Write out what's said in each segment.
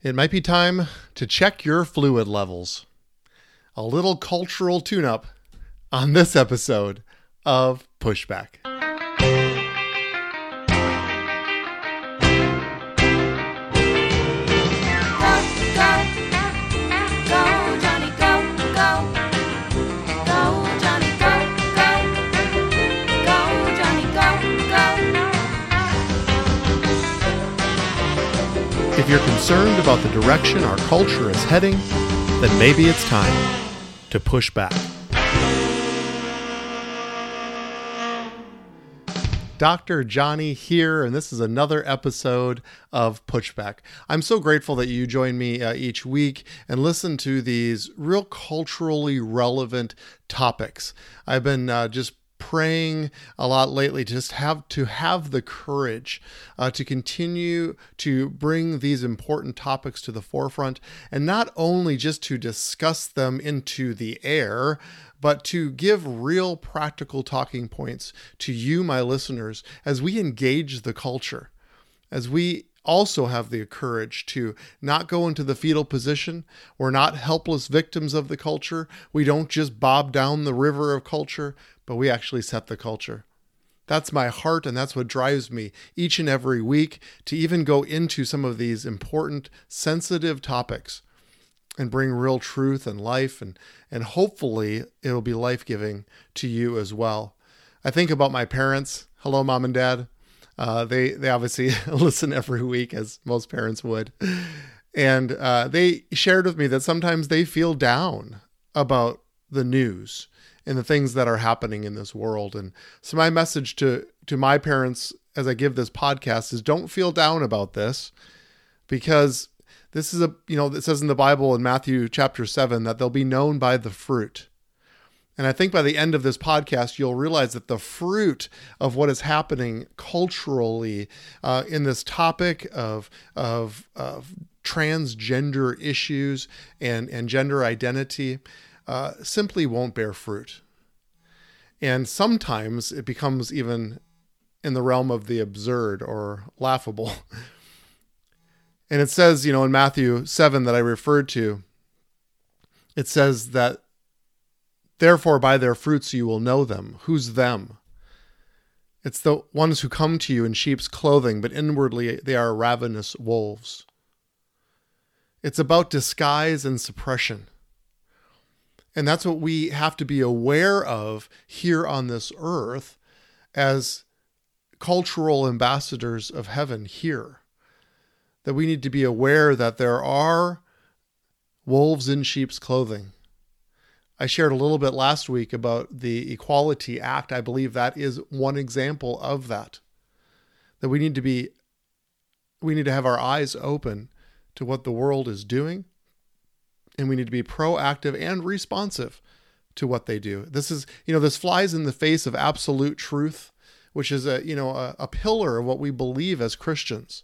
It might be time to check your fluid levels. A little cultural tune up on this episode of Pushback. If you're concerned about the direction our culture is heading, then maybe it's time to push back. Dr. Jonny here, and this is another episode of Pushback. I'm so grateful that you join me uh, each week and listen to these real culturally relevant topics. I've been uh, just praying a lot lately just have to have the courage uh, to continue to bring these important topics to the forefront and not only just to discuss them into the air but to give real practical talking points to you my listeners as we engage the culture as we also have the courage to not go into the fetal position. We're not helpless victims of the culture. We don't just bob down the river of culture, but we actually set the culture. That's my heart, and that's what drives me each and every week to even go into some of these important, sensitive topics and bring real truth and life, and, and hopefully it'll be life giving to you as well. I think about my parents. Hello, mom and dad. Uh, they they obviously listen every week, as most parents would, and uh, they shared with me that sometimes they feel down about the news and the things that are happening in this world. And so my message to to my parents as I give this podcast is don't feel down about this because this is a you know it says in the Bible in Matthew chapter 7 that they'll be known by the fruit. And I think by the end of this podcast, you'll realize that the fruit of what is happening culturally uh, in this topic of, of, of transgender issues and, and gender identity uh, simply won't bear fruit. And sometimes it becomes even in the realm of the absurd or laughable. And it says, you know, in Matthew 7 that I referred to, it says that therefore by their fruits you will know them. Who's them? It's the ones who come to you in sheep's clothing, but inwardly they are ravenous wolves. It's about disguise and suppression. And that's what we have to be aware of here on this earth as cultural ambassadors of heaven here. That we need to be aware that there are wolves in sheep's clothing. I shared a little bit last week about the Equality Act. I believe that is one example of that. That we need to be, we need to have our eyes open to what the world is doing and we need to be proactive and responsive to what they do. This is, you know, this flies in the face of absolute truth, which is a, you know, a, a pillar of what we believe as Christians.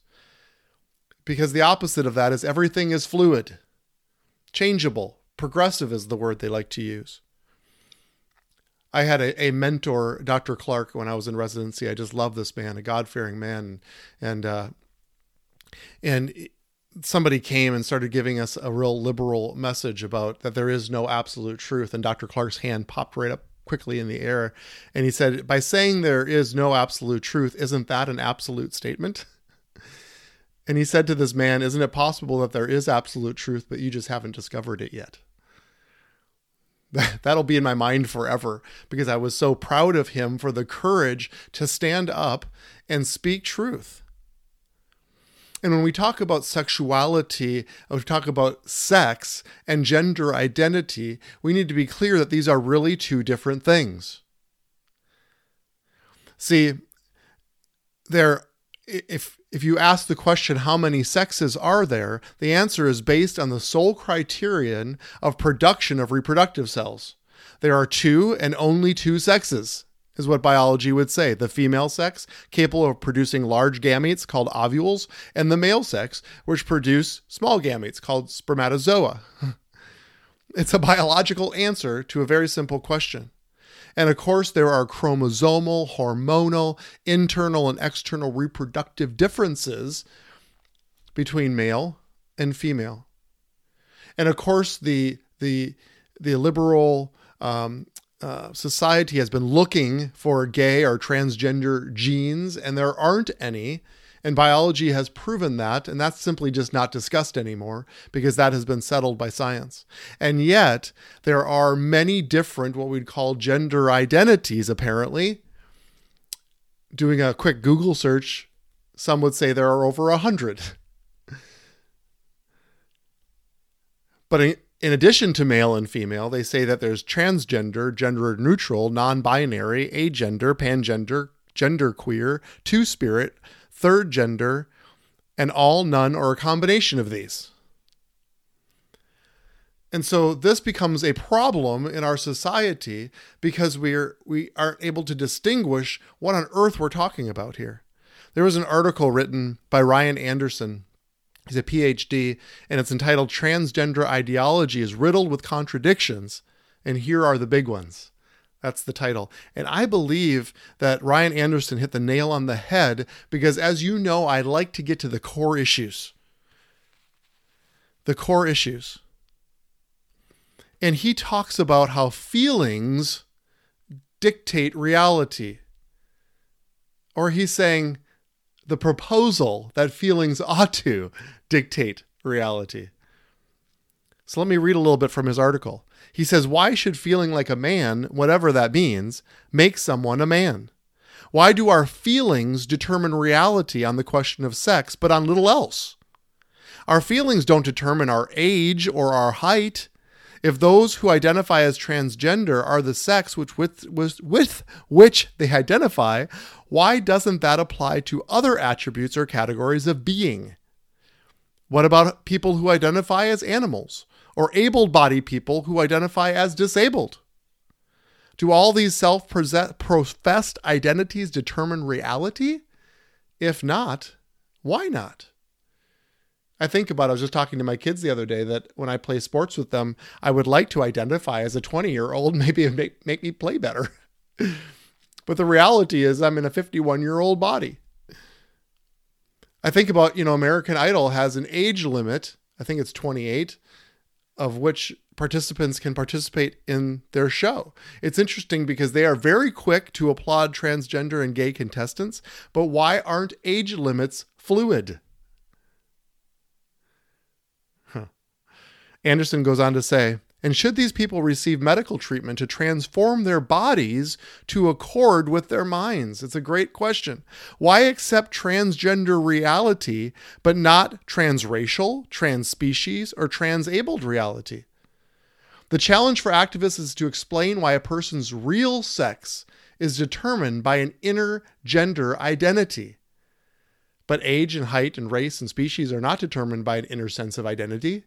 Because the opposite of that is everything is fluid, changeable, progressive is the word they like to use. I had a, a mentor, Dr. Clark, when I was in residency. I just love this man, a God fearing man. And, uh, and somebody came and started giving us a real liberal message about that there is no absolute truth. And Dr. Clark's hand popped right up quickly in the air. And he said, By saying there is no absolute truth, isn't that an absolute statement? And he said to this man, Isn't it possible that there is absolute truth, but you just haven't discovered it yet? That'll be in my mind forever because I was so proud of him for the courage to stand up and speak truth. And when we talk about sexuality, we talk about sex and gender identity, we need to be clear that these are really two different things. See, there if if you ask the question how many sexes are there, the answer is based on the sole criterion of production of reproductive cells. There are two and only two sexes is what biology would say. The female sex, capable of producing large gametes called ovules, and the male sex, which produce small gametes called spermatozoa. it's a biological answer to a very simple question. And of course, there are chromosomal, hormonal, internal, and external reproductive differences between male and female. And of course, the the the liberal um, uh, society has been looking for gay or transgender genes, and there aren't any. And biology has proven that, and that's simply just not discussed anymore because that has been settled by science. And yet, there are many different, what we'd call gender identities, apparently. Doing a quick Google search, some would say there are over a hundred. But in, in addition to male and female, they say that there's transgender, gender neutral, non binary, agender, pangender, genderqueer, two spirit, third gender, and all, none, or a combination of these. And so this becomes a problem in our society because we're we aren't able to distinguish what on earth we're talking about here. There was an article written by Ryan Anderson He's a PhD, and it's entitled Transgender Ideology is Riddled with Contradictions, and Here Are the Big Ones. That's the title. And I believe that Ryan Anderson hit the nail on the head because, as you know, I like to get to the core issues. The core issues. And he talks about how feelings dictate reality. Or he's saying the proposal that feelings ought to dictate reality. So let me read a little bit from his article. He says, Why should feeling like a man, whatever that means, make someone a man? Why do our feelings determine reality on the question of sex, but on little else? Our feelings don't determine our age or our height. If those who identify as transgender are the sex which with, with, with which they identify, why doesn't that apply to other attributes or categories of being? What about people who identify as animals or able bodied people who identify as disabled? Do all these self professed identities determine reality? If not, why not? I think about, I was just talking to my kids the other day that when I play sports with them, I would like to identify as a 20 year old, maybe make, make me play better. but the reality is, I'm in a 51 year old body. I think about, you know, American Idol has an age limit, I think it's 28, of which participants can participate in their show. It's interesting because they are very quick to applaud transgender and gay contestants, but why aren't age limits fluid? Anderson goes on to say, and should these people receive medical treatment to transform their bodies to accord with their minds? It's a great question. Why accept transgender reality, but not transracial, transspecies, or transabled reality? The challenge for activists is to explain why a person's real sex is determined by an inner gender identity. But age and height and race and species are not determined by an inner sense of identity.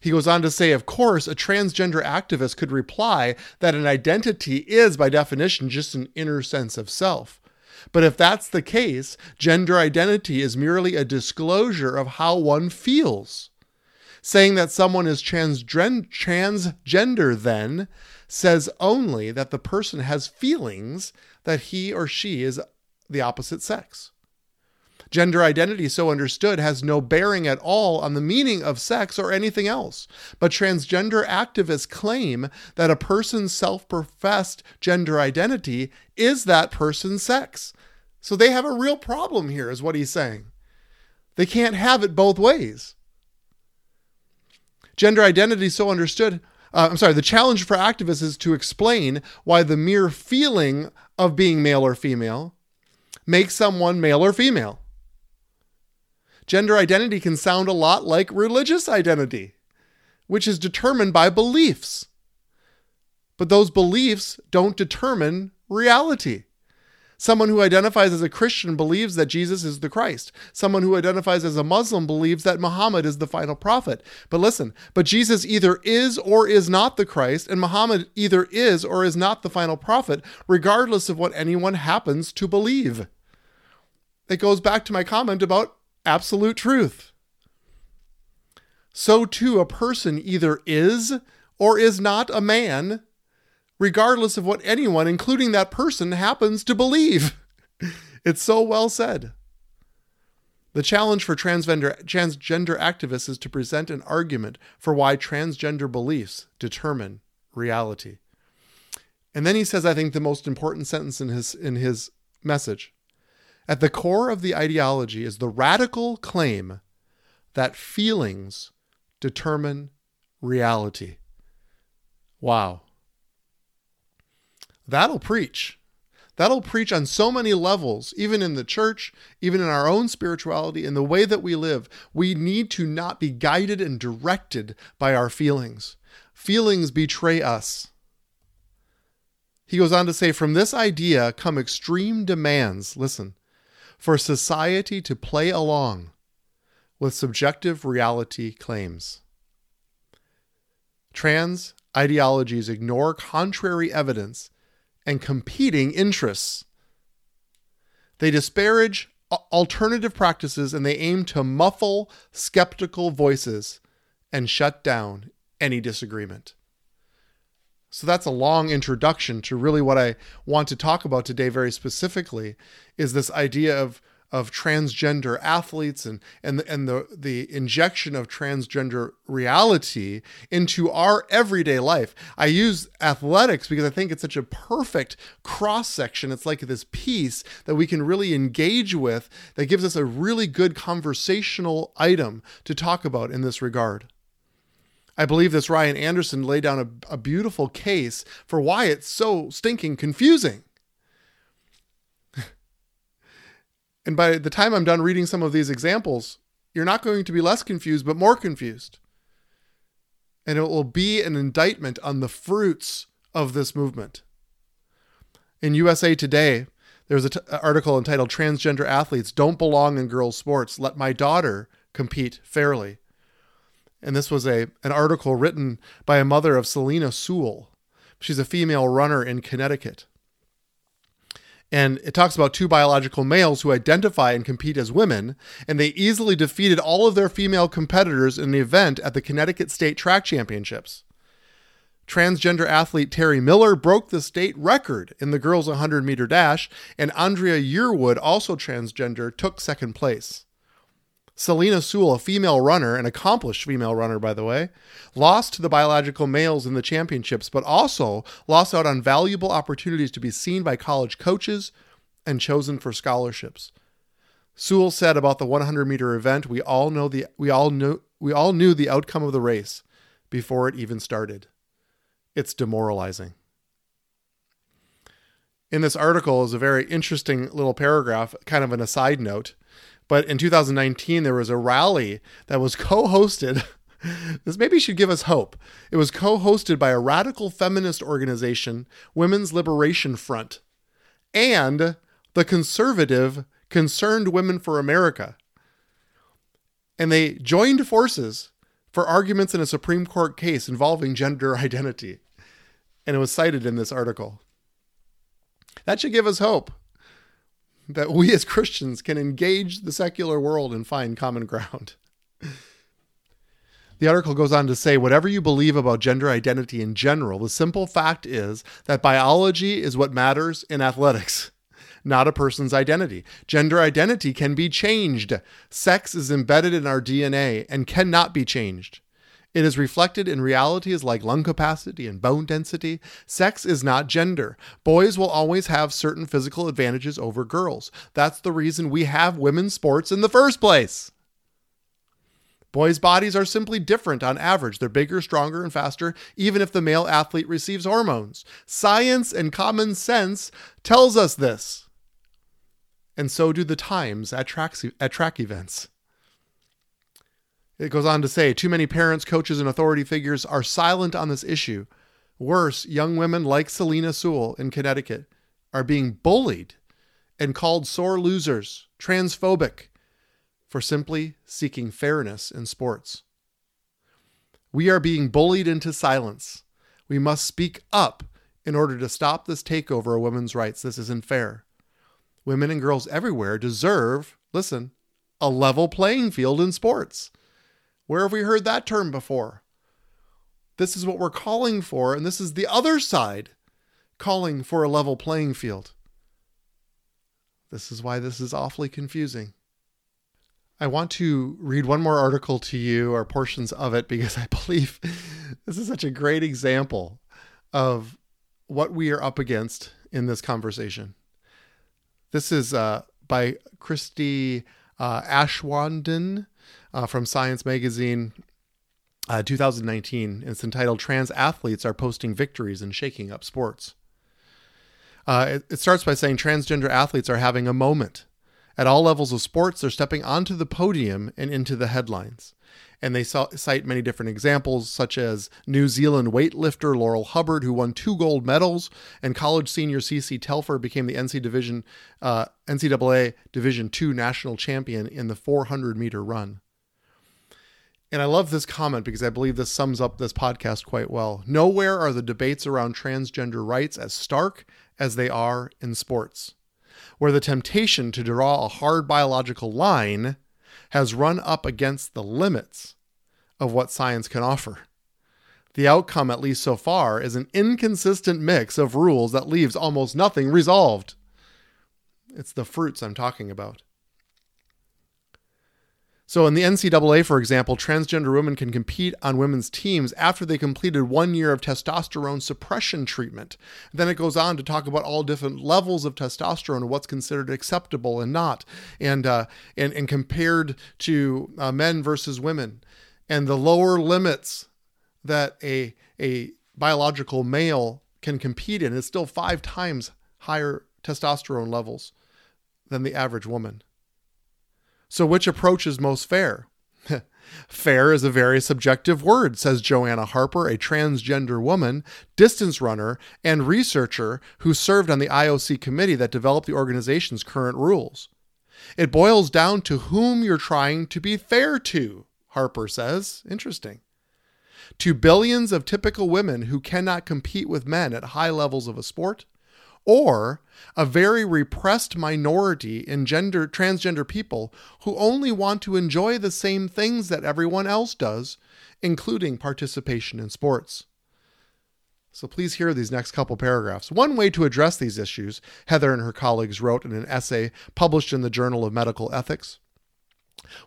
He goes on to say, of course, a transgender activist could reply that an identity is, by definition, just an inner sense of self. But if that's the case, gender identity is merely a disclosure of how one feels. Saying that someone is transgender, then, says only that the person has feelings that he or she is the opposite sex. Gender identity, so understood, has no bearing at all on the meaning of sex or anything else. But transgender activists claim that a person's self professed gender identity is that person's sex. So they have a real problem here, is what he's saying. They can't have it both ways. Gender identity, so understood, uh, I'm sorry, the challenge for activists is to explain why the mere feeling of being male or female makes someone male or female gender identity can sound a lot like religious identity, which is determined by beliefs. But those beliefs don't determine reality. Someone who identifies as a Christian believes that Jesus is the Christ. Someone who identifies as a Muslim believes that Muhammad is the final prophet. But listen, but Jesus either is or is not the Christ, and Muhammad either is or is not the final prophet, regardless of what anyone happens to believe. It goes back to my comment about absolute truth. So too, a person either is or is not a man, regardless of what anyone, including that person, happens to believe. it's so well said. The challenge for transgender, transgender activists is to present an argument for why transgender beliefs determine reality. And then he says, I think the most important sentence in his in his message. At the core of the ideology is the radical claim that feelings determine reality. Wow. That'll preach. That'll preach on so many levels, even in the church, even in our own spirituality, in the way that we live. We need to not be guided and directed by our feelings. Feelings betray us. He goes on to say, from this idea come extreme demands, listen, for society to play along with subjective reality claims. Trans ideologies ignore contrary evidence and competing interests. They disparage alternative practices and they aim to muffle skeptical voices and shut down any disagreement. So that's a long introduction to really what I want to talk about today very specifically is this idea of of transgender athletes and and and the the injection of transgender reality into our everyday life. I use athletics because I think it's such a perfect cross section. It's like this piece that we can really engage with that gives us a really good conversational item to talk about in this regard. I believe this Ryan Anderson laid down a, a beautiful case for why it's so stinking confusing. And by the time I'm done reading some of these examples, you're not going to be less confused, but more confused. And it will be an indictment on the fruits of this movement. In USA Today, there's an article entitled Transgender Athletes Don't Belong in Girls' Sports. Let My Daughter Compete Fairly. And this was a, an article written by a mother of Selina Soule. She's a female runner in Connecticut. And it talks about two biological males who identify and compete as women, and they easily defeated all of their female competitors in the event at the Connecticut State Track Championships. Transgender athlete Terry Miller broke the state record in the girls' 100 meter dash, and Andraya Yearwood, also transgender, took second place. Selina Soule, a female runner, an accomplished female runner, by the way, lost to the biological males in the championships, but also lost out on valuable opportunities to be seen by college coaches and chosen for scholarships. Soule said about the 100 meter event, "We all know the we all knew we all knew the outcome of the race before it even started. It's demoralizing." In this article is a very interesting little paragraph, kind of an aside note but in 2019, there was a rally that was co hosted. this maybe should give us hope. It was co hosted by a radical feminist organization, Women's Liberation Front, and the conservative Concerned Women for America. And they joined forces for arguments in a Supreme Court case involving gender identity. And it was cited in this article. That should give us hope that we as Christians can engage the secular world and find common ground. The article goes on to say whatever you believe about gender identity in general, the simple fact is that biology is what matters in athletics, not a person's identity. Gender identity can be changed. Sex is embedded in our DNA and cannot be changed. It is reflected in realities like lung capacity and bone density. Sex is not gender. Boys will always have certain physical advantages over girls. That's the reason we have women's sports in the first place. Boys' bodies are simply different on average. They're bigger, stronger, and faster, even if the male athlete receives hormones. Science and common sense tells us this. And so do the times at track, at track events. It goes on to say too many parents, coaches, and authority figures are silent on this issue. Worse, young women like Selina Soule in Connecticut are being bullied and called sore losers, transphobic, for simply seeking fairness in sports. We are being bullied into silence. We must speak up in order to stop this takeover of women's rights. This isn't fair. Women and girls everywhere deserve, listen, a level playing field in sports. Where have we heard that term before? This is what we're calling for, and this is the other side calling for a level playing field. This is why this is awfully confusing. I want to read one more article to you or portions of it because I believe this is such a great example of what we are up against in this conversation. This is uh, by Christie uh, Aschwanden uh, from Science Magazine, uh, 2019. It's entitled Trans Athletes Are Posting Victories and Shaking Up Sports. Uh, it, it starts by saying transgender athletes are having a moment. At all levels of sports, they're stepping onto the podium and into the headlines. And they cite many different examples, such as New Zealand weightlifter Laurel Hubbard, who won two gold medals, and college senior CC Telfer became the NC Division, uh, NCAA Division II national champion in the 400 meter run. And I love this comment because I believe this sums up this podcast quite well. Nowhere are the debates around transgender rights as stark as they are in sports, where the temptation to draw a hard biological line has run up against the limits of what science can offer. The outcome, at least so far, is an inconsistent mix of rules that leaves almost nothing resolved. It's the fruits I'm talking about. So, in the NCAA, for example, transgender women can compete on women's teams after they completed one year of testosterone suppression treatment. Then it goes on to talk about all different levels of testosterone and what's considered acceptable and not, and uh, and, and compared to uh, men versus women, and the lower limits that a a biological male can compete in is still five times higher testosterone levels than the average woman. So, which approach is most fair? fair is a very subjective word, says Joanna Harper, a transgender woman, distance runner, and researcher who served on the IOC committee that developed the organization's current rules. It boils down to whom you're trying to be fair to, Harper says. Interesting. To billions of typical women who cannot compete with men at high levels of a sport, or a very repressed minority in gender transgender people who only want to enjoy the same things that everyone else does, including participation in sports. So please hear these next couple paragraphs. One way to address these issues, Heather and her colleagues wrote in an essay published in the Journal of Medical Ethics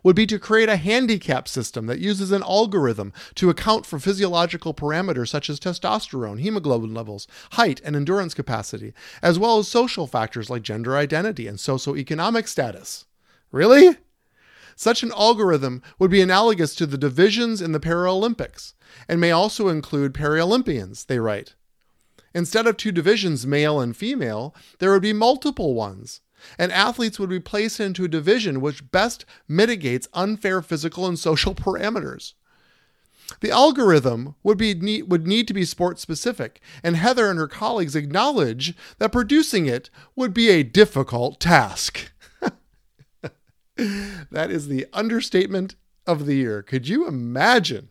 would be to create a handicap system that uses an algorithm to account for physiological parameters such as testosterone, hemoglobin levels, height, and endurance capacity, as well as social factors like gender identity and socioeconomic status. Really? Such an algorithm would be analogous to the divisions in the Paralympics and may also include Paralympians, they write. Instead of two divisions, male and female, there would be multiple ones and athletes would be placed into a division which best mitigates unfair physical and social parameters. The algorithm would be would need to be sport specific, and Heather and her colleagues acknowledge that producing it would be a difficult task. that is the understatement of the year. Could you imagine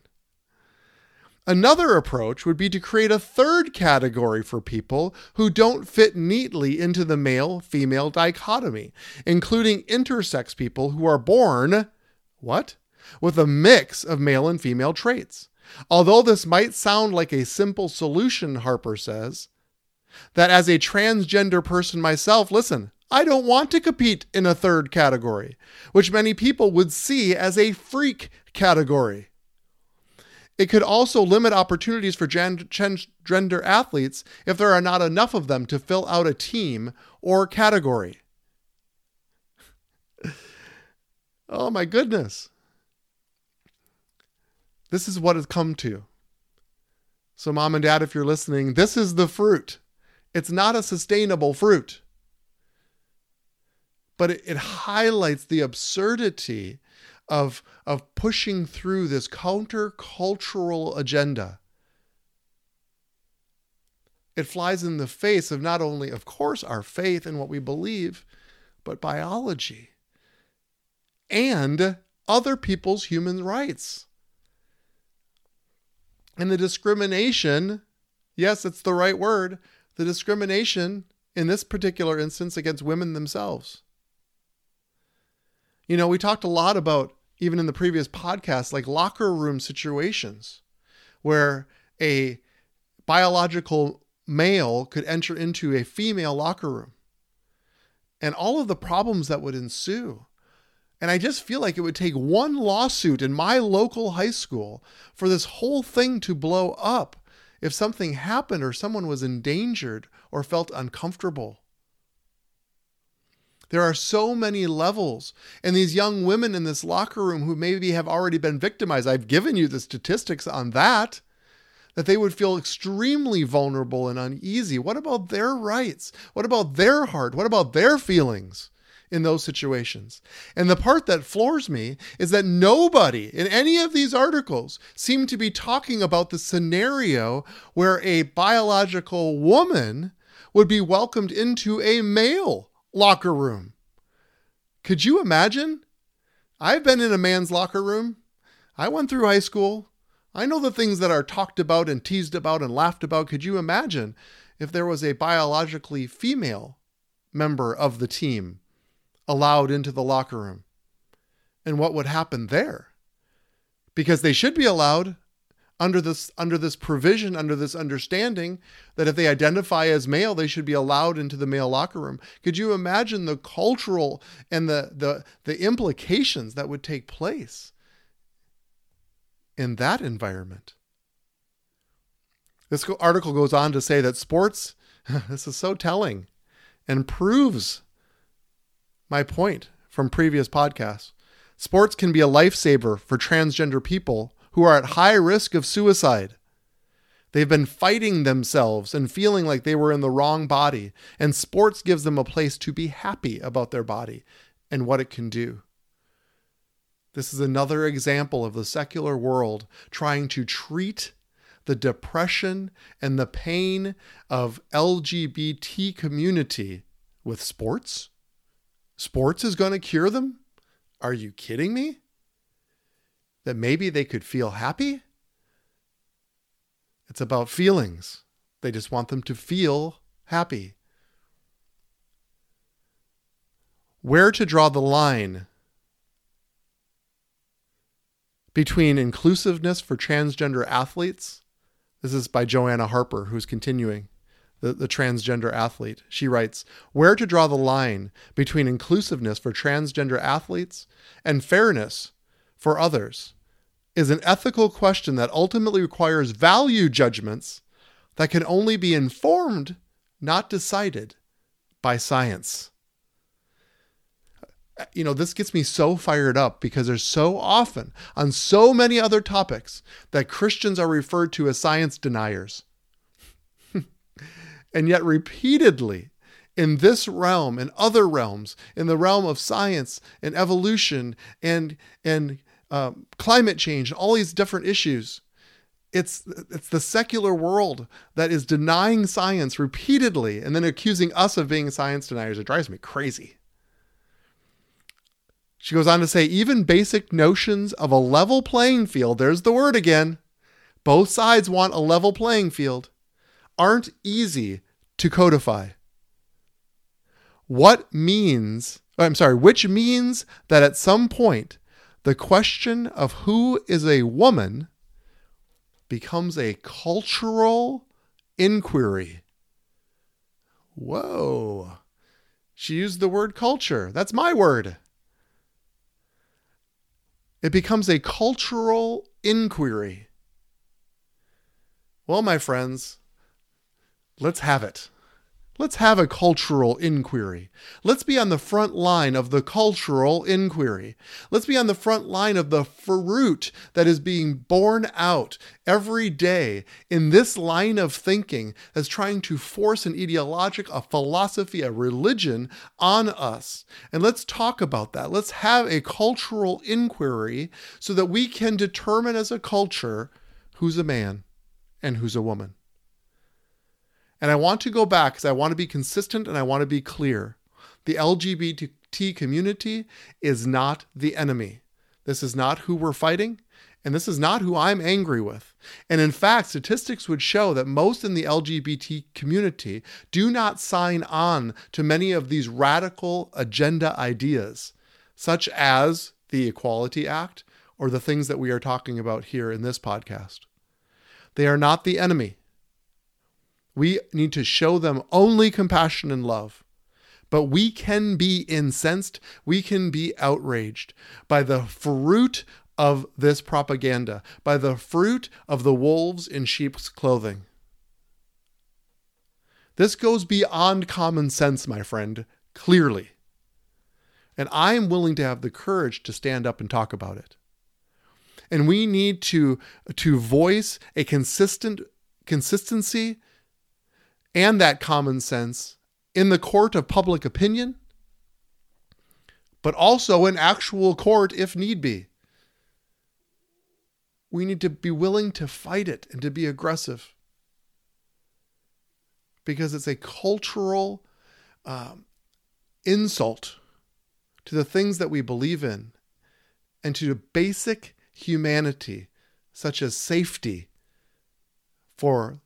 Another approach would be to create a third category for people who don't fit neatly into the male female dichotomy, including intersex people who are born, what? With a mix of male and female traits. Although this might sound like a simple solution, Harper says, that as a transgender person myself, listen, I don't want to compete in a third category, which many people would see as a freak category. It could also limit opportunities for gender athletes if there are not enough of them to fill out a team or category. oh my goodness. This is what it's come to. So, mom and dad, if you're listening, this is the fruit. It's not a sustainable fruit, but it, it highlights the absurdity of, of pushing through this countercultural agenda. It flies in the face of not only, of course, our faith and what we believe, but biology and other people's human rights. And the discrimination, yes, it's the right word, the discrimination in this particular instance against women themselves. You know, we talked a lot about, even in the previous podcast, like locker room situations where a biological male could enter into a female locker room and all of the problems that would ensue. And I just feel like it would take one lawsuit in my local high school for this whole thing to blow up if something happened or someone was endangered or felt uncomfortable. There are so many levels. And these young women in this locker room who maybe have already been victimized, I've given you the statistics on that, that they would feel extremely vulnerable and uneasy. What about their rights? What about their heart? What about their feelings? in those situations. And the part that floors me is that nobody in any of these articles seem to be talking about the scenario where a biological woman would be welcomed into a male locker room. Could you imagine? I've been in a man's locker room. I went through high school. I know the things that are talked about and teased about and laughed about. Could you imagine if there was a biologically female member of the team allowed into the locker room? And what would happen there? Because they should be allowed under this under this provision under this understanding that if they identify as male they should be allowed into the male locker room. Could you imagine the cultural and the the the implications that would take place in that environment? This article goes on to say that sports this is so telling and proves my point from previous podcasts. Sports can be a lifesaver for transgender people who are at high risk of suicide. They've been fighting themselves and feeling like they were in the wrong body, and sports gives them a place to be happy about their body and what it can do. This is another example of the secular world trying to treat the depression and the pain of LGBT community with sports? Sports is going to cure them? Are you kidding me? That maybe they could feel happy. It's about feelings. They just want them to feel happy. Where to draw the line between inclusiveness for transgender athletes. This is by Joanna Harper, who's continuing, the, the transgender athlete. She writes Where to draw the line between inclusiveness for transgender athletes and fairness for others is an ethical question that ultimately requires value judgments that can only be informed, not decided, by science. You know, this gets me so fired up because there's so often on so many other topics that Christians are referred to as science deniers. and yet, repeatedly, in this realm and other realms, in the realm of science and evolution and, and um, climate change, all these different issues. It's, it's the secular world that is denying science repeatedly and then accusing us of being science deniers. It drives me crazy. She goes on to say even basic notions of a level playing field, there's the word again. Both sides want a level playing field, aren't easy to codify. What means, I'm sorry, which means that at some point the question of who is a woman becomes a cultural inquiry. Whoa. She used the word culture. That's my word. It becomes a cultural inquiry. Well, my friends, let's have it. Let's have a cultural inquiry. Let's be on the front line of the cultural inquiry. Let's be on the front line of the fruit that is being borne out every day in this line of thinking that's trying to force an ideologic, a philosophy, a religion on us. And let's talk about that. Let's have a cultural inquiry so that we can determine as a culture who's a man and who's a woman. And I want to go back because I want to be consistent and I want to be clear. The LGBT community is not the enemy. This is not who we're fighting, and this is not who I'm angry with. And in fact, statistics would show that most in the LGBT community do not sign on to many of these radical agenda ideas, such as the Equality Act or the things that we are talking about here in this podcast. They are not the enemy. We need to show them only compassion and love. But we can be incensed, we can be outraged by the fruit of this propaganda, by the fruit of the wolves in sheep's clothing. This goes beyond common sense, my friend, clearly. And I am willing to have the courage to stand up and talk about it. And we need to, to voice a consistent consistency and that common sense in the court of public opinion, but also in actual court if need be. We need to be willing to fight it and to be aggressive because it's a cultural um, insult to the things that we believe in and to basic humanity, such as safety for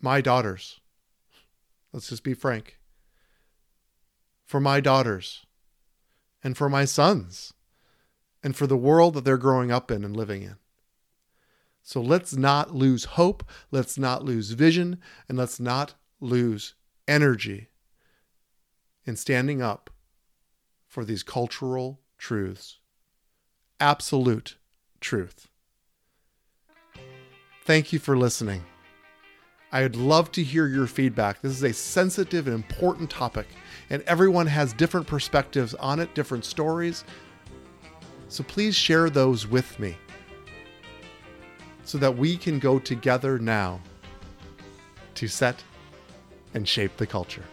my daughters. Let's just be frank. For my daughters and for my sons and for the world that they're growing up in and living in. So let's not lose hope, let's not lose vision, and let's not lose energy in standing up for these cultural truths. Absolute truth. Thank you for listening. I'd love to hear your feedback. This is a sensitive and important topic, and everyone has different perspectives on it, different stories. So please share those with me so that we can go together now to set and shape the culture.